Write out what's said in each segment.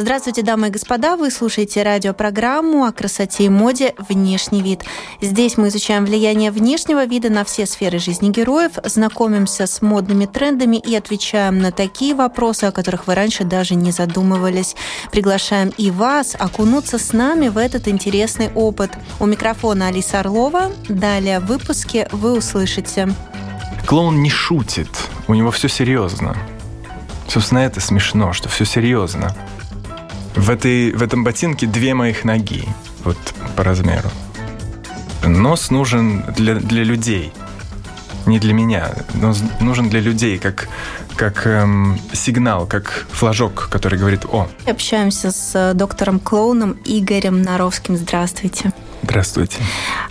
Здравствуйте, дамы и господа! Вы слушаете радиопрограмму о красоте и моде «Внешний вид». Здесь мы изучаем влияние внешнего вида на все сферы жизни героев, знакомимся с модными трендами и отвечаем на такие вопросы, о которых вы раньше даже не задумывались. Приглашаем и вас окунуться с нами в этот интересный опыт. У микрофона Алиса Орлова. Далее в выпуске вы услышите. Клоун не шутит, у него все серьезно. Собственно, это смешно, что все серьезно. В, этой, в этом ботинке две моих ноги, вот по размеру. Нос нужен для, для людей, не для меня. Нос нужен для людей, как, как эм, сигнал, как флажок, который говорит «О». Общаемся с доктором-клоуном Игорем Наровским. Здравствуйте. Здравствуйте.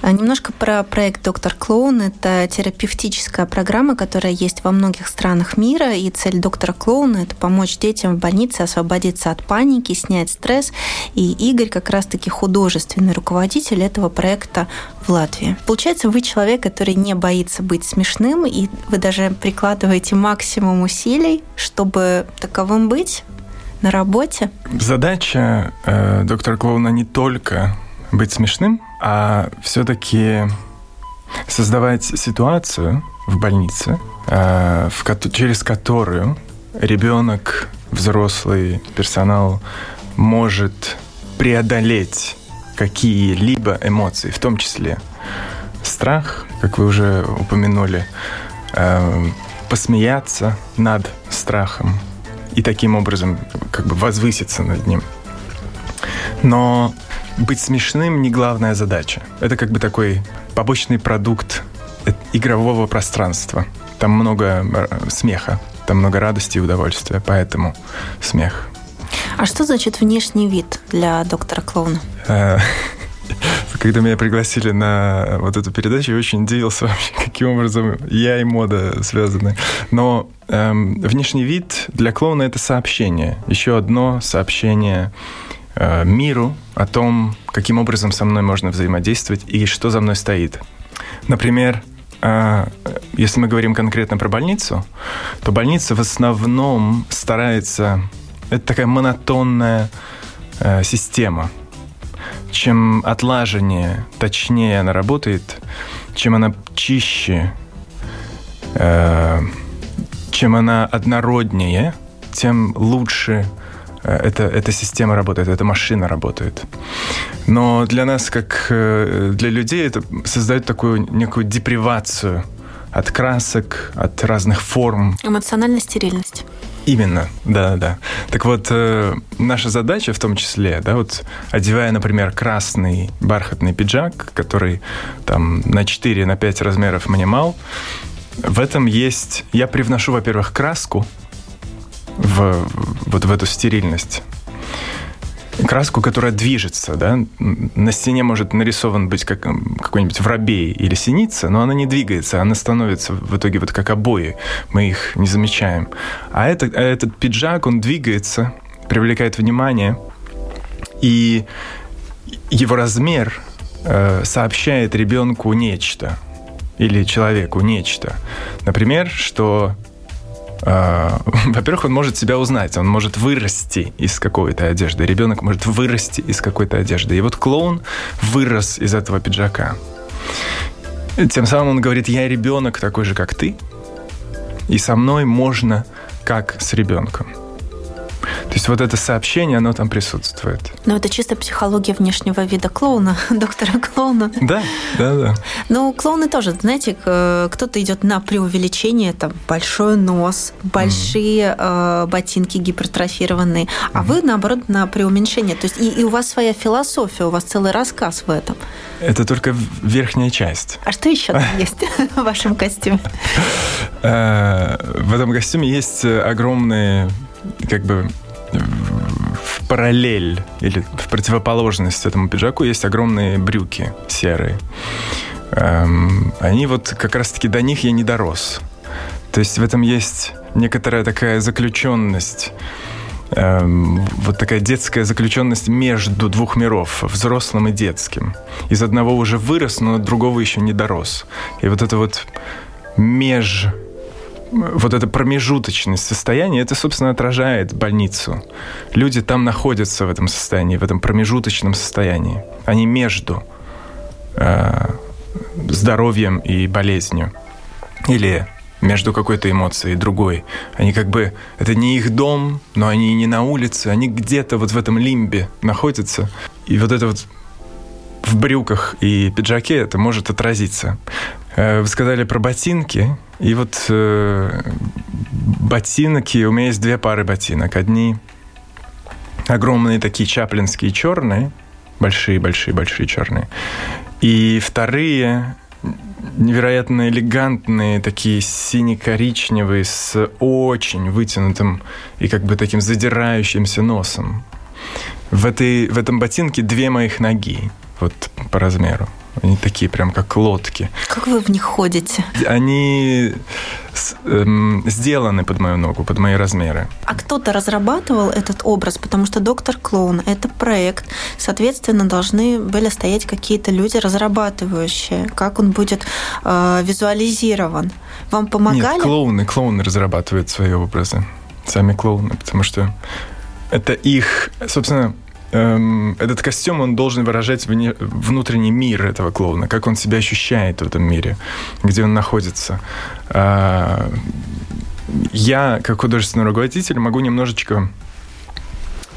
А, немножко про проект «Доктор Клоун». Это терапевтическая программа, которая есть во многих странах мира, и цель «Доктора Клоуна» — это помочь детям в больнице освободиться от паники, снять стресс. И Игорь как раз-таки художественный руководитель этого проекта в Латвии. Получается, вы человек, который не боится быть смешным, и вы даже прикладываете максимум усилий, чтобы таковым быть на работе? Задача э, доктора Клоуна не только быть смешным, а все-таки создавать ситуацию в больнице, э, в, через которую ребенок, взрослый персонал может преодолеть какие-либо эмоции, в том числе страх, как вы уже упомянули, э, посмеяться над страхом и таким образом как бы возвыситься над ним. Но быть смешным не главная задача. Это как бы такой побочный продукт игрового пространства. Там много э, смеха, там много радости и удовольствия, поэтому смех. А что значит внешний вид для доктора Клоуна? Э, когда меня пригласили на вот эту передачу, я очень удивился вообще, каким образом я и мода связаны. Но эм, внешний вид для клоуна это сообщение. Еще одно сообщение Э, миру о том, каким образом со мной можно взаимодействовать и что за мной стоит. Например, э, если мы говорим конкретно про больницу, то больница в основном старается... Это такая монотонная э, система. Чем отлаженнее, точнее она работает, чем она чище, чем она однороднее, тем лучше это, эта система работает, эта машина работает. Но для нас, как э, для людей, это создает такую некую депривацию от красок, от разных форм. Эмоциональная стерильность. Именно, да, да. Так вот, э, наша задача в том числе, да, вот одевая, например, красный бархатный пиджак, который там на 4, на 5 размеров мне мал, в этом есть... Я привношу, во-первых, краску, в, вот в эту стерильность краску, которая движется, да, на стене может нарисован быть как, какой-нибудь воробей или синица, но она не двигается, она становится в итоге вот как обои, мы их не замечаем. А, это, а этот пиджак, он двигается, привлекает внимание, и его размер э, сообщает ребенку нечто или человеку нечто. Например, что во-первых, он может себя узнать, он может вырасти из какой-то одежды. Ребенок может вырасти из какой-то одежды. И вот клоун вырос из этого пиджака. Тем самым он говорит, я ребенок такой же, как ты, и со мной можно как с ребенком. То есть вот это сообщение, оно там присутствует. Но это чисто психология внешнего вида клоуна, доктора клоуна. Да, да, да. Ну, клоуны тоже, знаете, кто-то идет на преувеличение, там большой нос, большие mm. ботинки гипертрофированные, а mm. вы, наоборот, на преуменьшение. То есть и, и у вас своя философия, у вас целый рассказ в этом. Это только верхняя часть. А что еще там есть в вашем костюме? Э, в этом костюме есть огромные как бы параллель или в противоположность этому пиджаку есть огромные брюки серые. Эм, они вот как раз-таки до них я не дорос. То есть в этом есть некоторая такая заключенность эм, вот такая детская заключенность между двух миров, взрослым и детским. Из одного уже вырос, но другого еще не дорос. И вот это вот меж вот это промежуточное состояние, это, собственно, отражает больницу. Люди там находятся в этом состоянии, в этом промежуточном состоянии. Они между э, здоровьем и болезнью. Или между какой-то эмоцией и другой. Они как бы... Это не их дом, но они не на улице, они где-то вот в этом лимбе находятся. И вот это вот в брюках и пиджаке это может отразиться. Э, вы сказали про ботинки. И вот э, ботинки, у меня есть две пары ботинок. Одни огромные такие чаплинские черные, большие-большие-большие черные. И вторые невероятно элегантные, такие сине-коричневые, с очень вытянутым и как бы таким задирающимся носом. В, этой, в этом ботинке две моих ноги, вот по размеру. Они такие прям как лодки. Как вы в них ходите? Они с, эм, сделаны под мою ногу, под мои размеры. А кто-то разрабатывал этот образ, потому что доктор клоун это проект, соответственно, должны были стоять какие-то люди разрабатывающие, как он будет э, визуализирован. Вам помогали? Нет, клоуны, клоуны разрабатывают свои образы, сами клоуны, потому что это их, собственно, эм, этот костюм, он должен выражать вне, внутренний мир этого клоуна, как он себя ощущает в этом мире, где он находится. Э, я, как художественный руководитель, могу немножечко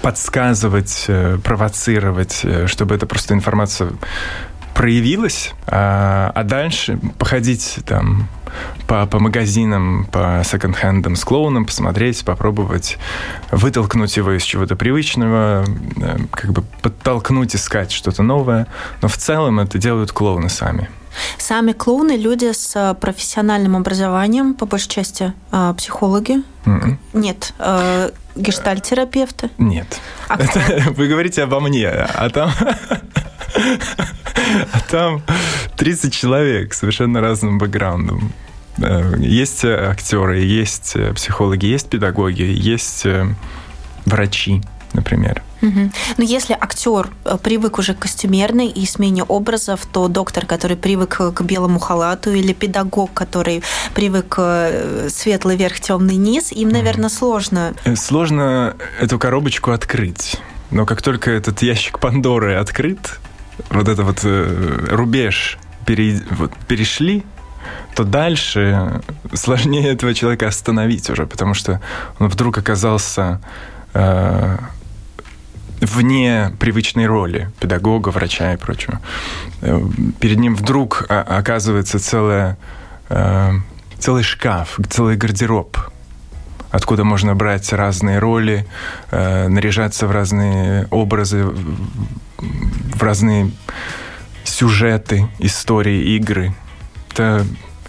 подсказывать, э, провоцировать, э, чтобы эта просто информация проявилась, а, а дальше походить там по, по магазинам, по секонд-хендам с клоуном, посмотреть, попробовать вытолкнуть его из чего-то привычного, э, как бы подтолкнуть, искать что-то новое. Но в целом это делают клоуны сами. Сами клоуны люди с э, профессиональным образованием, по большей части э, психологи. Mm-mm. Нет, гештальтерапевты. Нет. А это, вы говорите обо мне, а там... А там 30 человек совершенно разным бэкграундом. Э, есть актеры, есть э, психологи, есть педагоги, есть э, врачи, например. Угу. Но если актер привык уже к костюмерной и смене образов, то доктор, который привык к белому халату, или педагог, который привык светлый верх, темный низ, им, наверное, сложно. Сложно эту коробочку открыть. Но как только этот ящик Пандоры открыт, вот это вот э, рубеж пере, вот, перешли, то дальше сложнее этого человека остановить уже, потому что он вдруг оказался э, вне привычной роли педагога, врача и прочего. Э, перед ним вдруг оказывается целая, э, целый шкаф, целый гардероб, откуда можно брать разные роли, э, наряжаться в разные образы, в разные сюжеты, истории, игры. Это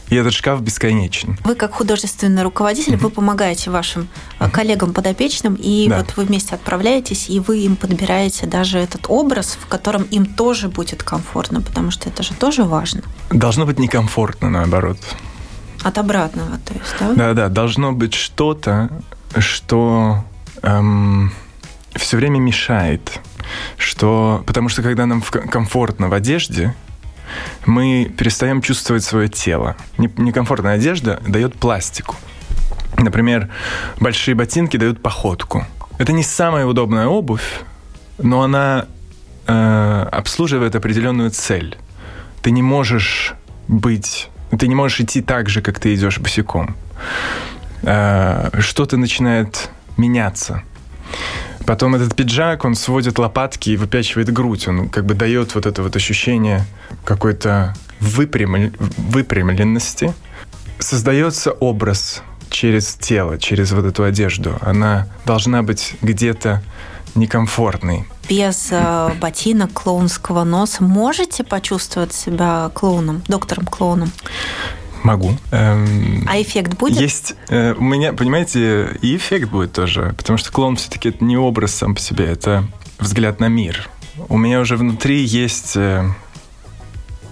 и этот шкаф бесконечен. Вы как художественный руководитель, mm-hmm. вы помогаете вашим mm-hmm. коллегам подопечным, и да. вот вы вместе отправляетесь, и вы им подбираете даже этот образ, в котором им тоже будет комфортно, потому что это же тоже важно. Должно быть некомфортно, наоборот. От обратного, то есть, да? Да-да, должно быть что-то, что эм, все время мешает что... Потому что когда нам комфортно в одежде, мы перестаем чувствовать свое тело. Некомфортная одежда дает пластику. Например, большие ботинки дают походку. Это не самая удобная обувь, но она э, обслуживает определенную цель. Ты не можешь быть, ты не можешь идти так же, как ты идешь босиком. Э, что-то начинает меняться. Потом этот пиджак, он сводит лопатки и выпячивает грудь. Он как бы дает вот это вот ощущение какой-то выпрямль... выпрямленности. Создается образ через тело, через вот эту одежду. Она должна быть где-то некомфортной. Без э, ботинок, клоунского носа можете почувствовать себя клоуном, доктором-клоуном? Могу. Эм, а эффект будет? Есть. Э, у меня, понимаете, и эффект будет тоже, потому что клоун все-таки это не образ сам по себе, это взгляд на мир. У меня уже внутри есть э,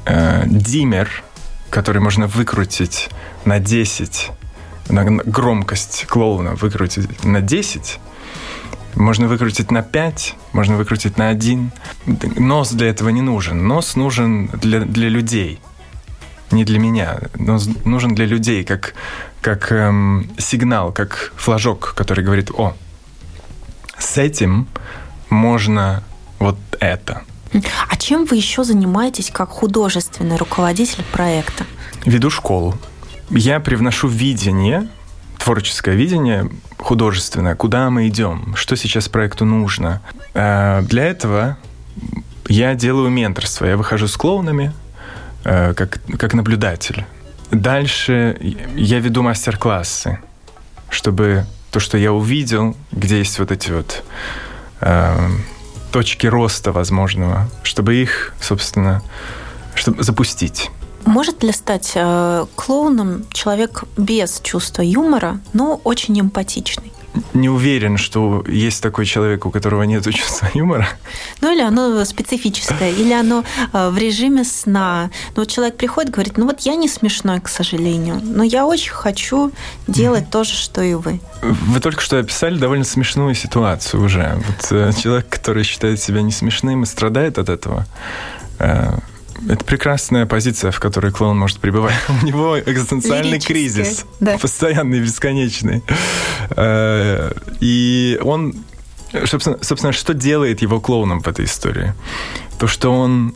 э, диммер, который можно выкрутить на 10, на громкость клоуна выкрутить на 10, можно выкрутить на 5, можно выкрутить на 1. Нос для этого не нужен. Нос нужен для, для людей, не для меня. Нос нужен для людей, как, как эм, сигнал, как флажок, который говорит, о, с этим можно вот это. А чем вы еще занимаетесь как художественный руководитель проекта? Веду школу. Я привношу видение, творческое видение, художественное, куда мы идем, что сейчас проекту нужно. А для этого я делаю менторство. Я выхожу с клоунами э, как, как наблюдатель. Дальше я веду мастер-классы, чтобы то, что я увидел, где есть вот эти вот э, точки роста возможного, чтобы их, собственно, чтобы запустить. Может ли стать э, клоуном человек без чувства юмора, но очень эмпатичный? Не уверен, что есть такой человек, у которого нет чувства юмора. Ну или оно специфическое, или оно э, в режиме сна. Ну вот человек приходит, говорит, ну вот я не смешной, к сожалению, но я очень хочу делать mm-hmm. то же, что и вы. Вы только что описали довольно смешную ситуацию уже. Вот э, человек, который считает себя не смешным и страдает от этого, э, это прекрасная позиция, в которой клоун может пребывать. У него экзистенциальный кризис, да. постоянный, бесконечный. Э, и он, собственно, собственно, что делает его клоуном в этой истории? То, что он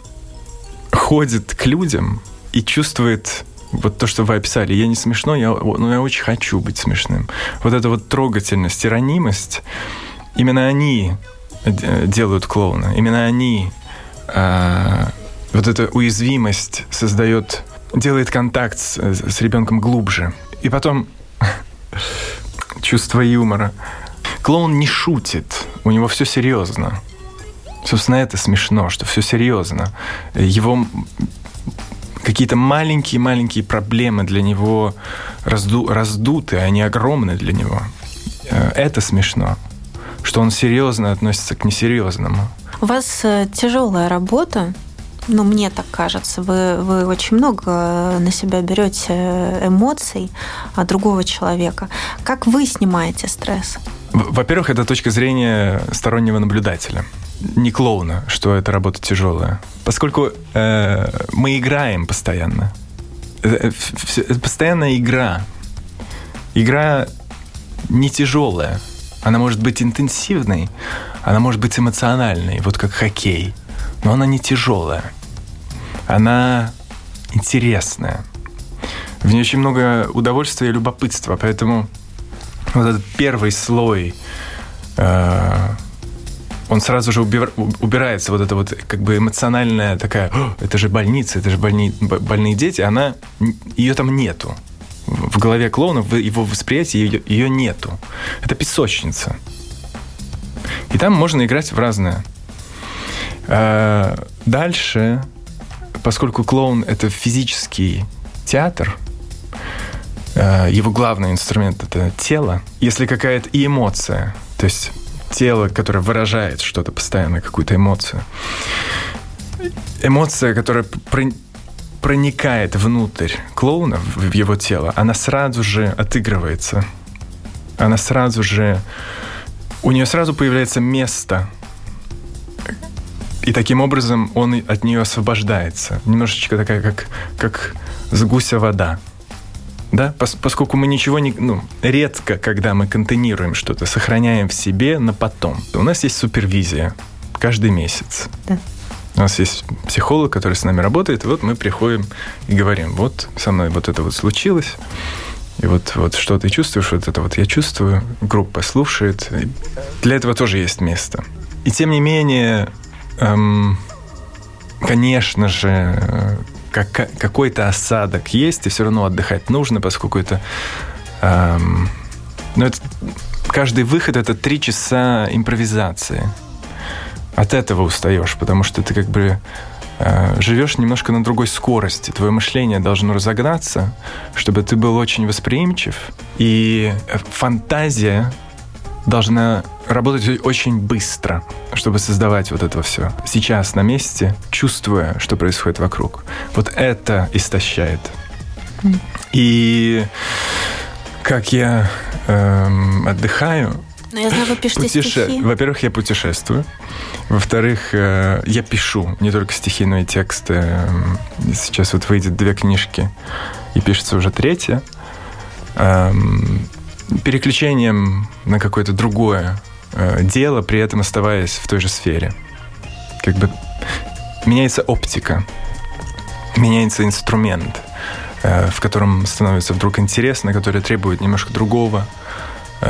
ходит к людям и чувствует вот то, что вы описали. Я не смешной, я, но я очень хочу быть смешным. Вот эта вот трогательность, ранимость, именно они делают клоуна. Именно они э, вот эта уязвимость создает, делает контакт с, с ребенком глубже. И потом чувство юмора. Клоун не шутит, у него все серьезно. Собственно, это смешно, что все серьезно. Его какие-то маленькие-маленькие проблемы для него разду, раздуты, они огромны для него. Э, это смешно, что он серьезно относится к несерьезному. У вас э, тяжелая работа, ну, мне так кажется, вы, вы очень много на себя берете эмоций от другого человека. Как вы снимаете стресс? Во-первых, это точка зрения стороннего наблюдателя не клоуна, что эта работа тяжелая. Поскольку э, мы играем постоянно. Э, это постоянная игра. Игра не тяжелая. Она может быть интенсивной, она может быть эмоциональной, вот как хоккей но она не тяжелая. Она интересная. В ней очень много удовольствия и любопытства, поэтому вот этот первый слой, э, он сразу же убир, убирается, вот эта вот как бы эмоциональная такая, это же больница, это же больни, больные дети, она, ее там нету. В голове клоуна, в его восприятии ее, ее нету. Это песочница. И там можно играть в разное. Э, дальше, поскольку клоун — это физический театр, э, его главный инструмент — это тело. Если какая-то и эмоция, то есть тело, которое выражает что-то постоянно, какую-то эмоцию, эмоция, которая проникает внутрь клоуна, в его тело, она сразу же отыгрывается. Она сразу же... У нее сразу появляется место и таким образом он от нее освобождается. Немножечко такая, как, как с гуся вода. Да? Пос, поскольку мы ничего не... Ну, редко, когда мы контейнируем что-то, сохраняем в себе на потом. У нас есть супервизия каждый месяц. Да. У нас есть психолог, который с нами работает, и вот мы приходим и говорим, вот со мной вот это вот случилось, и вот, вот что ты чувствуешь, вот это вот я чувствую, группа слушает. Для этого тоже есть место. И тем не менее, эм, конечно же, как, какой-то осадок есть, и все равно отдыхать нужно, поскольку это... Эм, ну, это каждый выход — это три часа импровизации. От этого устаешь, потому что ты как бы э, живешь немножко на другой скорости. Твое мышление должно разогнаться, чтобы ты был очень восприимчив. И фантазия должна работать очень быстро, чтобы создавать вот это все. Сейчас на месте, чувствуя, что происходит вокруг. Вот это истощает. И как я эм, отдыхаю, но я знаю, вы пишете Путеше... стихи. Во-первых, я путешествую. Во-вторых, э, я пишу не только стихи, но и тексты. Сейчас вот выйдет две книжки, и пишется уже третья. Переключением на какое-то другое э, дело, при этом оставаясь в той же сфере. Как бы меняется оптика, меняется инструмент, э, в котором становится вдруг интересно, который требует немножко другого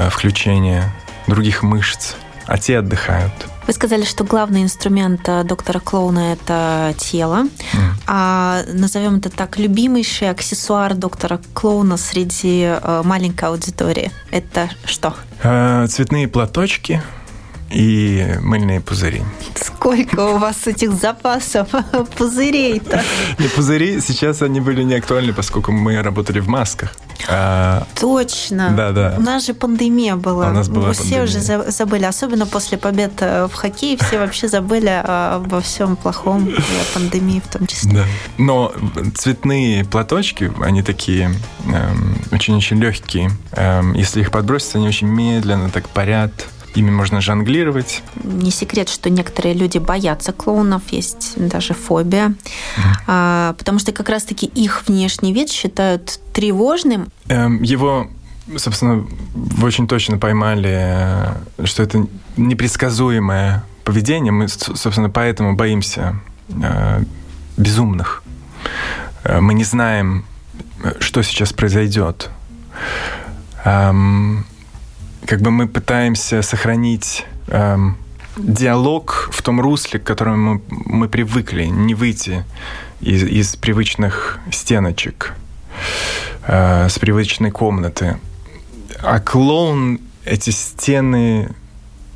включения других мышц, а те отдыхают. Вы сказали, что главный инструмент э, доктора Клоуна – это тело. Mm. А назовем это так, любимейший аксессуар доктора Клоуна среди э, маленькой аудитории – это что? Э, цветные платочки и мыльные пузыри. Сколько у вас этих запасов пузырей-то? Не, пузыри сейчас они были не актуальны, поскольку мы работали в масках. А... Точно. Да, да. У нас же пандемия была. У нас была Все пандемия. уже забыли, особенно после побед э, в хоккее, все вообще забыли обо всем плохом, и о пандемии в том числе. Да. Но цветные платочки, они такие эм, очень-очень легкие. Эм, если их подбросить, они очень медленно так парят ими можно жонглировать. Не секрет, что некоторые люди боятся клоунов, есть даже фобия, mm. а, потому что как раз-таки их внешний вид считают тревожным. Эм, его, собственно, вы очень точно поймали, что это непредсказуемое поведение. Мы, собственно, поэтому боимся э, безумных. Э, мы не знаем, что сейчас произойдет. Эм, как бы мы пытаемся сохранить эм, диалог в том русле, к которому мы, мы привыкли, не выйти из, из привычных стеночек, э, с привычной комнаты. А клоун, эти стены,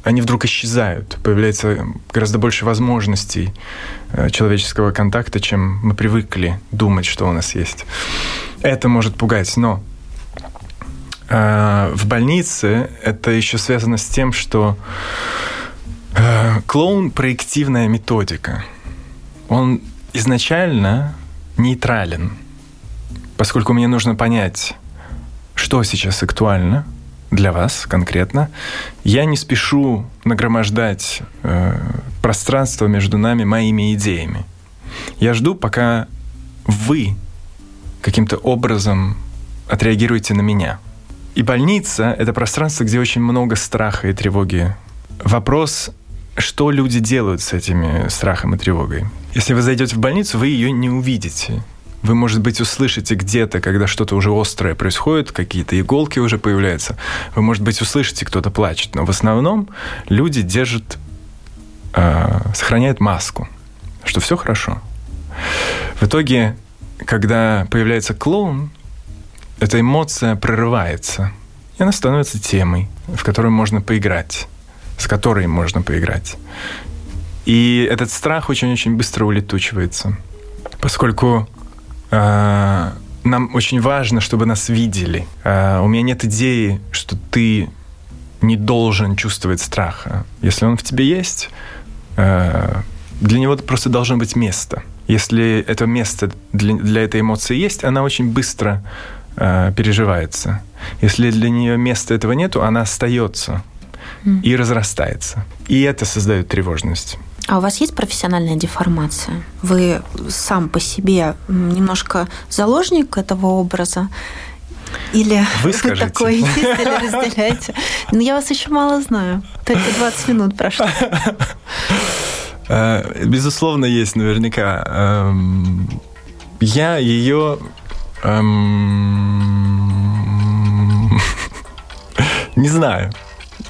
они вдруг исчезают. Появляется гораздо больше возможностей э, человеческого контакта, чем мы привыкли думать, что у нас есть. Это может пугать, но в больнице это еще связано с тем, что э, клоун – проективная методика. Он изначально нейтрален, поскольку мне нужно понять, что сейчас актуально для вас конкретно. Я не спешу нагромождать э, пространство между нами моими идеями. Я жду, пока вы каким-то образом отреагируете на меня – и больница — это пространство, где очень много страха и тревоги. Вопрос, что люди делают с этими страхом и тревогой. Если вы зайдете в больницу, вы ее не увидите. Вы, может быть, услышите где-то, когда что-то уже острое происходит, какие-то иголки уже появляются. Вы, может быть, услышите, кто-то плачет. Но в основном люди держат, э, сохраняют маску, что все хорошо. В итоге, когда появляется клоун, эта эмоция прорывается, и она становится темой, в которой можно поиграть, с которой можно поиграть. И этот страх очень-очень быстро улетучивается, поскольку э, нам очень важно, чтобы нас видели. Э, у меня нет идеи, что ты не должен чувствовать страха. Если он в тебе есть, э, для него просто должно быть место. Если это место для, для этой эмоции есть, она очень быстро э, переживается. Если для нее места этого нету, она остается mm. и разрастается. И это создает тревожность. А у вас есть профессиональная деформация? Вы сам по себе немножко заложник этого образа? Или вы, скажите. такое есть, или разделяете? Ну, я вас еще мало знаю. Только 20 минут прошло. Э, безусловно, есть наверняка. Эм, я ее. Не знаю.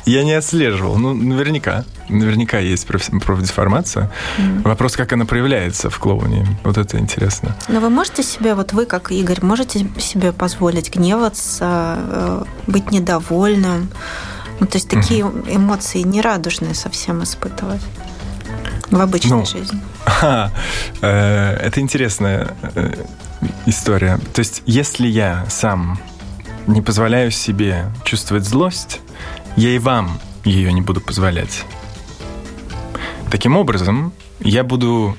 Я не отслеживал. Ну, наверняка. Наверняка есть профдеформация. Mm. Вопрос, как она проявляется в клоуне. Вот это интересно. Но вы можете себе, вот вы, как Игорь, можете себе позволить гневаться, э, быть недовольным? Ну, то есть такие mm-hmm. эмоции нерадужные совсем испытывать? в обычной ну, жизни? А, э, это интересная э, история. То есть, если я сам не позволяю себе чувствовать злость, я и вам ее не буду позволять. Таким образом, я буду,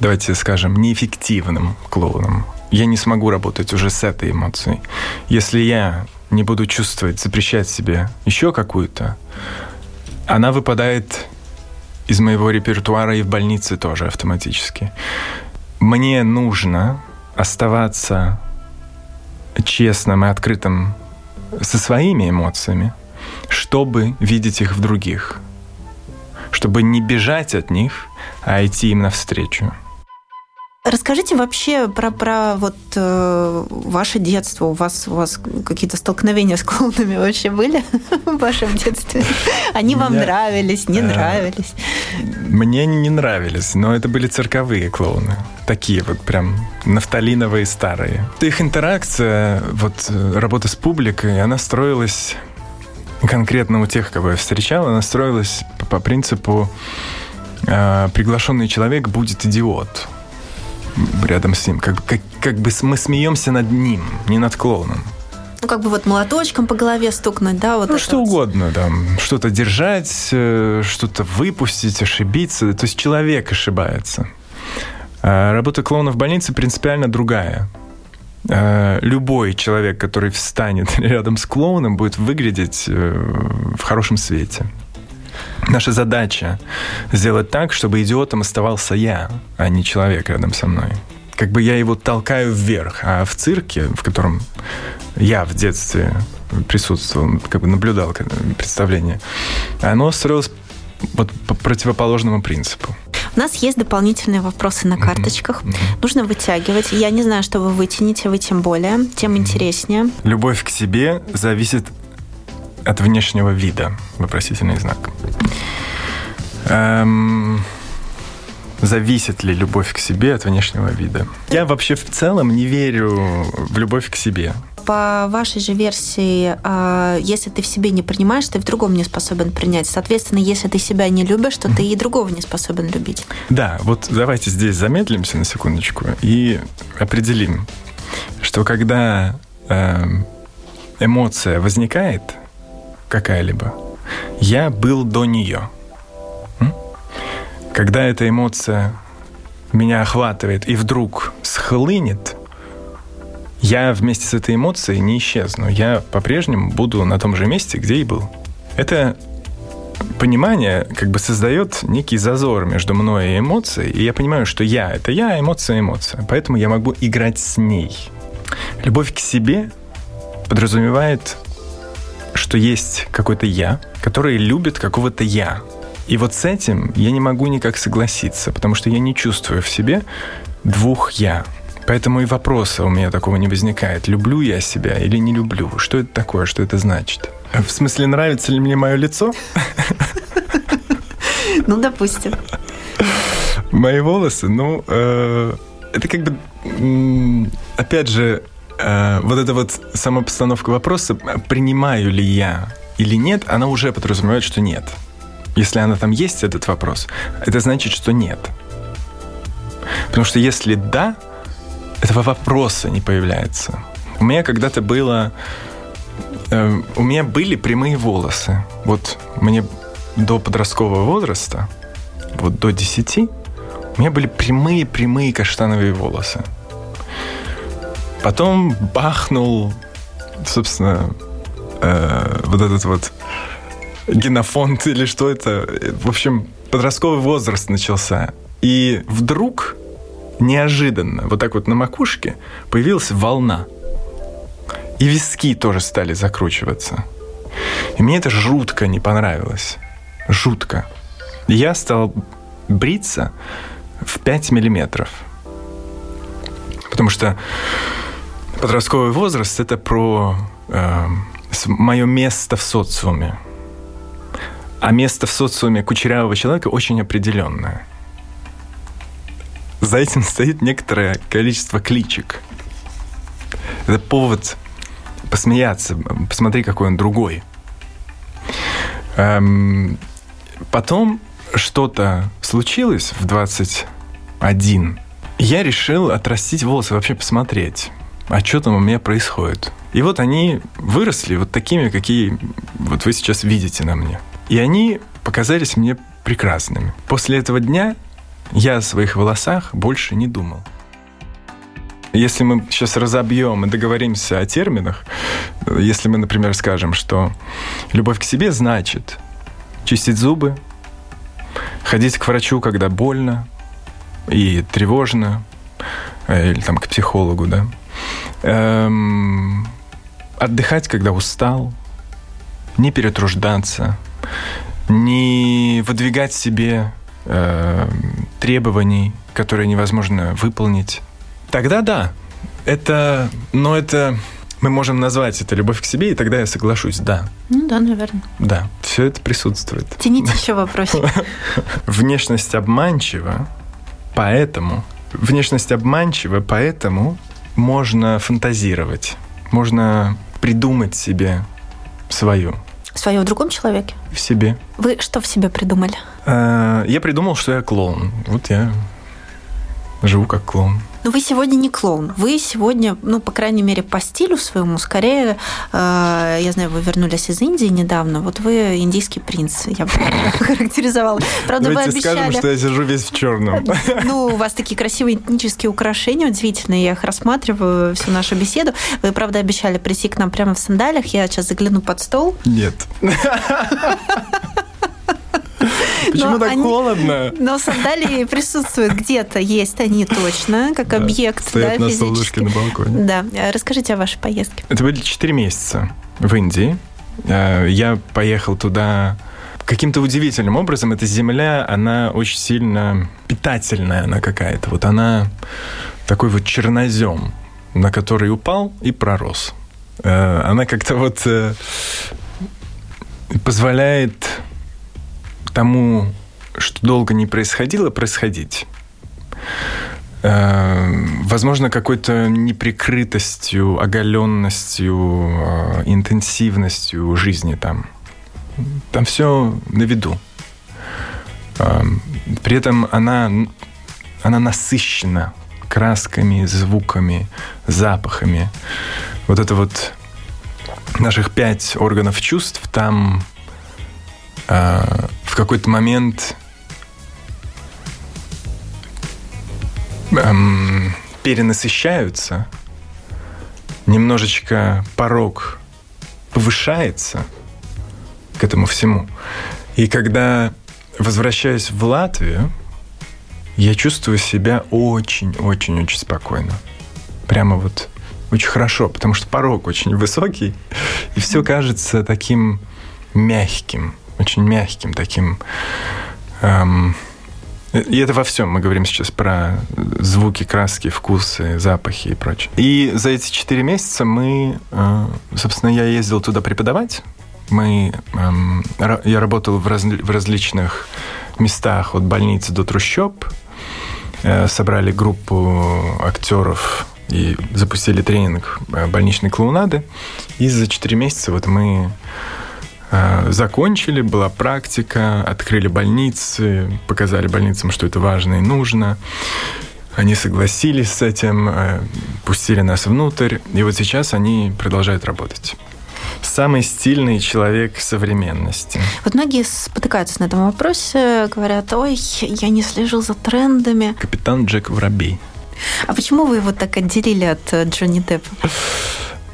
давайте скажем, неэффективным клоуном. Я не смогу работать уже с этой эмоцией. Если я не буду чувствовать, запрещать себе еще какую-то, она выпадает из моего репертуара и в больнице тоже автоматически. Мне нужно оставаться честным и открытым со своими эмоциями, чтобы видеть их в других, чтобы не бежать от них, а идти им навстречу. Расскажите вообще про, про вот э, ваше детство. У вас, у вас какие-то столкновения с клоунами вообще были в вашем детстве? Они вам нравились, не э, нравились? Мне не нравились, но это были цирковые клоуны. Такие вот прям нафталиновые старые. Их интеракция, вот э, работа с публикой, она строилась конкретно у тех, кого я встречал, она строилась по, по принципу э, приглашенный человек будет идиот рядом с ним. Как, как, как бы мы смеемся над ним, не над клоуном. Ну, как бы вот молоточком по голове стукнуть, да? Вот ну, что вот. угодно, там, что-то держать, э, что-то выпустить, ошибиться. То есть человек ошибается. А работа клоуна в больнице принципиально другая. А любой человек, который встанет рядом с клоуном, будет выглядеть э, в хорошем свете. Наша задача сделать так, чтобы идиотом оставался я, а не человек рядом со мной. Как бы я его толкаю вверх, а в цирке, в котором я в детстве присутствовал, как бы наблюдал представление, оно строилось вот по противоположному принципу. У нас есть дополнительные вопросы на карточках. Mm-hmm. Mm-hmm. Нужно вытягивать. Я не знаю, что вы вытянете, вы тем более, тем интереснее. Любовь к себе зависит от внешнего вида. Вопросительный знак. Эм, зависит ли любовь к себе от внешнего вида? Я вообще в целом не верю в любовь к себе. По вашей же версии, а, если ты в себе не принимаешь, ты в другом не способен принять. Соответственно, если ты себя не любишь, то ты и другого не способен любить. Да, вот давайте здесь замедлимся на секундочку и определим, что когда эм, эмоция возникает, какая-либо. Я был до нее. Когда эта эмоция меня охватывает и вдруг схлынет, я вместе с этой эмоцией не исчезну. Я по-прежнему буду на том же месте, где и был. Это понимание как бы создает некий зазор между мной и эмоцией, и я понимаю, что я — это я, а эмоция — эмоция. Поэтому я могу играть с ней. Любовь к себе подразумевает что есть какой-то я, который любит какого-то я. И вот с этим я не могу никак согласиться, потому что я не чувствую в себе двух я. Поэтому и вопроса у меня такого не возникает. Люблю я себя или не люблю? Что это такое? Что это значит? В смысле, нравится ли мне мое лицо? Ну, допустим. Мои волосы, ну, э, это как бы, опять же, э, вот эта вот самопостановка вопроса, принимаю ли я или нет, она уже подразумевает, что нет. Если она там есть, этот вопрос, это значит, что нет. Потому что если да, этого вопроса не появляется. У меня когда-то было... Э, у меня были прямые волосы. Вот мне до подросткового возраста, вот до 10, у меня были прямые-прямые каштановые волосы. Потом бахнул, собственно, э, вот этот вот генофонд или что это. В общем, подростковый возраст начался. И вдруг, неожиданно, вот так вот на макушке появилась волна. И виски тоже стали закручиваться. И мне это жутко не понравилось. Жутко. Я стал бриться в 5 миллиметров. Потому что Подростковый возраст – это про э, мое место в социуме. А место в социуме кучерявого человека очень определенное. За этим стоит некоторое количество кличек. Это повод посмеяться, посмотри, какой он другой. Эм, потом что-то случилось в 21, я решил отрастить волосы, вообще посмотреть, а что там у меня происходит. И вот они выросли вот такими, какие вот вы сейчас видите на мне. И они показались мне прекрасными. После этого дня я о своих волосах больше не думал. Если мы сейчас разобьем и договоримся о терминах, если мы, например, скажем, что любовь к себе значит чистить зубы, ходить к врачу, когда больно и тревожно, э, или там к психологу, да, эм, отдыхать, когда устал, не перетруждаться, не выдвигать себе э, требований, которые невозможно выполнить, тогда да. Это, но это мы можем назвать это любовь к себе, и тогда я соглашусь, да. Ну да, наверное. Да, все это присутствует. Тяните еще вопросик. Внешность обманчива, поэтому... Внешность обманчива, поэтому можно фантазировать. Можно придумать себе свою. Свое в другом человеке? В себе. Вы что в себе придумали? Э, я придумал, что я клоун. Вот я живу как клоун. Но вы сегодня не клоун. Вы сегодня, ну, по крайней мере, по стилю своему, скорее, э, я знаю, вы вернулись из Индии недавно, вот вы индийский принц, я бы характеризовала. Правда, Давайте вы обещали... скажем, что я сижу весь в черном. Ну, у вас такие красивые этнические украшения, удивительные, я их рассматриваю всю нашу беседу. Вы, правда, обещали прийти к нам прямо в сандалях, я сейчас загляну под стол. Нет. Почему но так они, холодно? Но сандалии присутствуют где-то, есть они точно, как да, объект. Стоят да, на физически. на балконе. Да. Расскажите о вашей поездке. Это были 4 месяца в Индии. Э, я поехал туда каким-то удивительным образом. Эта земля, она очень сильно питательная, она какая-то. Вот она такой вот чернозем, на который упал и пророс. Э, она как-то вот э, позволяет тому, что долго не происходило, происходить. Э, возможно, какой-то неприкрытостью, оголенностью, э, интенсивностью жизни там. Там все на виду. Э, при этом она, она насыщена красками, звуками, запахами. Вот это вот наших пять органов чувств там в какой-то момент эм, перенасыщаются, немножечко порог повышается к этому всему. И когда возвращаюсь в Латвию, я чувствую себя очень-очень-очень спокойно. Прямо вот очень хорошо, потому что порог очень высокий, и все кажется таким мягким очень мягким, таким... Эм, и это во всем. Мы говорим сейчас про звуки, краски, вкусы, запахи и прочее. И за эти четыре месяца мы, э, собственно, я ездил туда преподавать. Мы, эм, я работал в, раз, в различных местах, от больницы до трущоб. Э, собрали группу актеров и запустили тренинг э, больничной клоунады. И за четыре месяца вот мы Э, закончили, была практика, открыли больницы, показали больницам, что это важно и нужно. Они согласились с этим, э, пустили нас внутрь, и вот сейчас они продолжают работать. Самый стильный человек современности. Вот многие спотыкаются на этом вопросе, говорят, ой, я не слежу за трендами. Капитан Джек Воробей. А почему вы его так отделили от э, Джонни Деппа?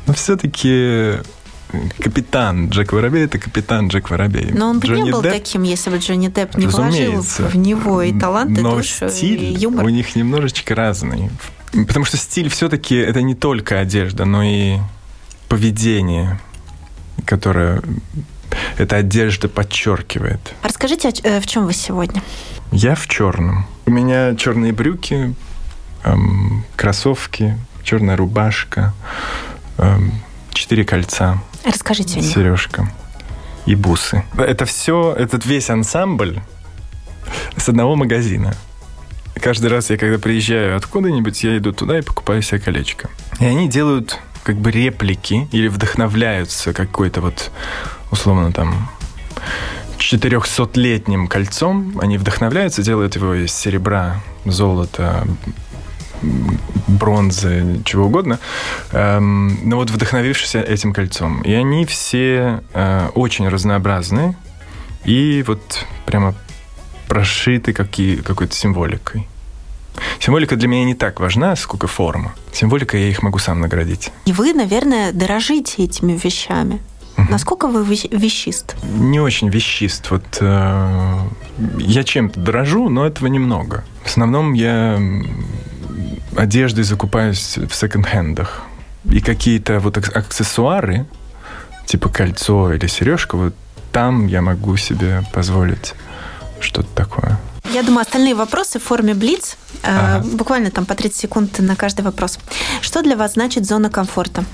Ну, все-таки капитан Джек Воробей это капитан Джек Воробей. Но он бы Джонни не был Депп, таким, если бы Джонни Депп не вложил в него и талант, и душу, стиль и юмор. у них немножечко разный. Потому что стиль все-таки это не только одежда, но и поведение, которое эта одежда подчеркивает. Расскажите, э, в чем вы сегодня? Я в черном. У меня черные брюки, эм, кроссовки, черная рубашка, эм, четыре кольца. Расскажите мне. Сережка и бусы. Это все, этот весь ансамбль с одного магазина. Каждый раз я, когда приезжаю откуда-нибудь, я иду туда и покупаю себе колечко. И они делают как бы реплики или вдохновляются какой-то вот, условно, там, 400-летним кольцом. Они вдохновляются, делают его из серебра, золота, бронзы, чего угодно, эм, но вот вдохновившись этим кольцом. И они все э, очень разнообразны и вот прямо прошиты какие, какой-то символикой. Символика для меня не так важна, сколько форма. Символика я их могу сам наградить. И вы, наверное, дорожите этими вещами. Угу. Насколько вы вещист? Не очень вещист. Вот э, я чем-то дорожу, но этого немного. В основном я одеждой закупаюсь в секонд-хендах. И какие-то вот аксессуары, типа кольцо или сережка, вот там я могу себе позволить что-то такое. Я думаю, остальные вопросы в форме блиц. Э, ага. Буквально там по 30 секунд на каждый вопрос. Что для вас значит зона комфорта?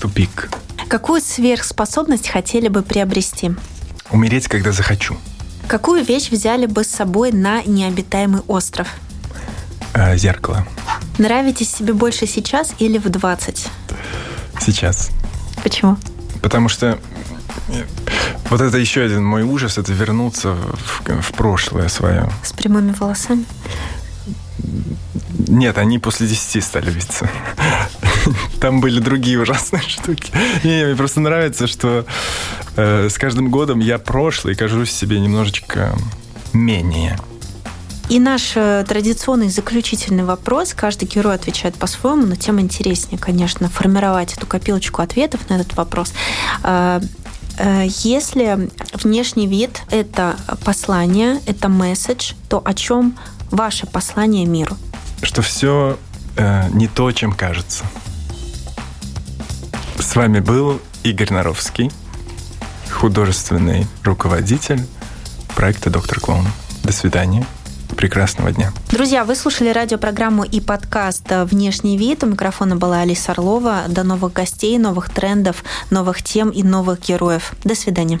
Тупик. Какую сверхспособность хотели бы приобрести? Умереть, когда захочу. Какую вещь взяли бы с собой на необитаемый остров? Э, зеркало. Нравитесь себе больше сейчас или в 20? Сейчас. Почему? Потому что э, вот это еще один мой ужас, это вернуться в, в прошлое свое. С прямыми волосами? Нет, они после 10 стали биться. Там были другие ужасные штуки. Не, мне просто нравится, что э, с каждым годом я прошлый кажусь себе немножечко менее. И наш э, традиционный заключительный вопрос. Каждый герой отвечает по-своему, но тем интереснее, конечно, формировать эту копилочку ответов на этот вопрос. Э, э, если внешний вид – это послание, это месседж, то о чем ваше послание миру? Что все не то, чем кажется. С вами был Игорь Наровский, художественный руководитель проекта «Доктор Клоун». До свидания. Прекрасного дня. Друзья, вы слушали радиопрограмму и подкаст «Внешний вид». У микрофона была Алиса Орлова. До новых гостей, новых трендов, новых тем и новых героев. До свидания.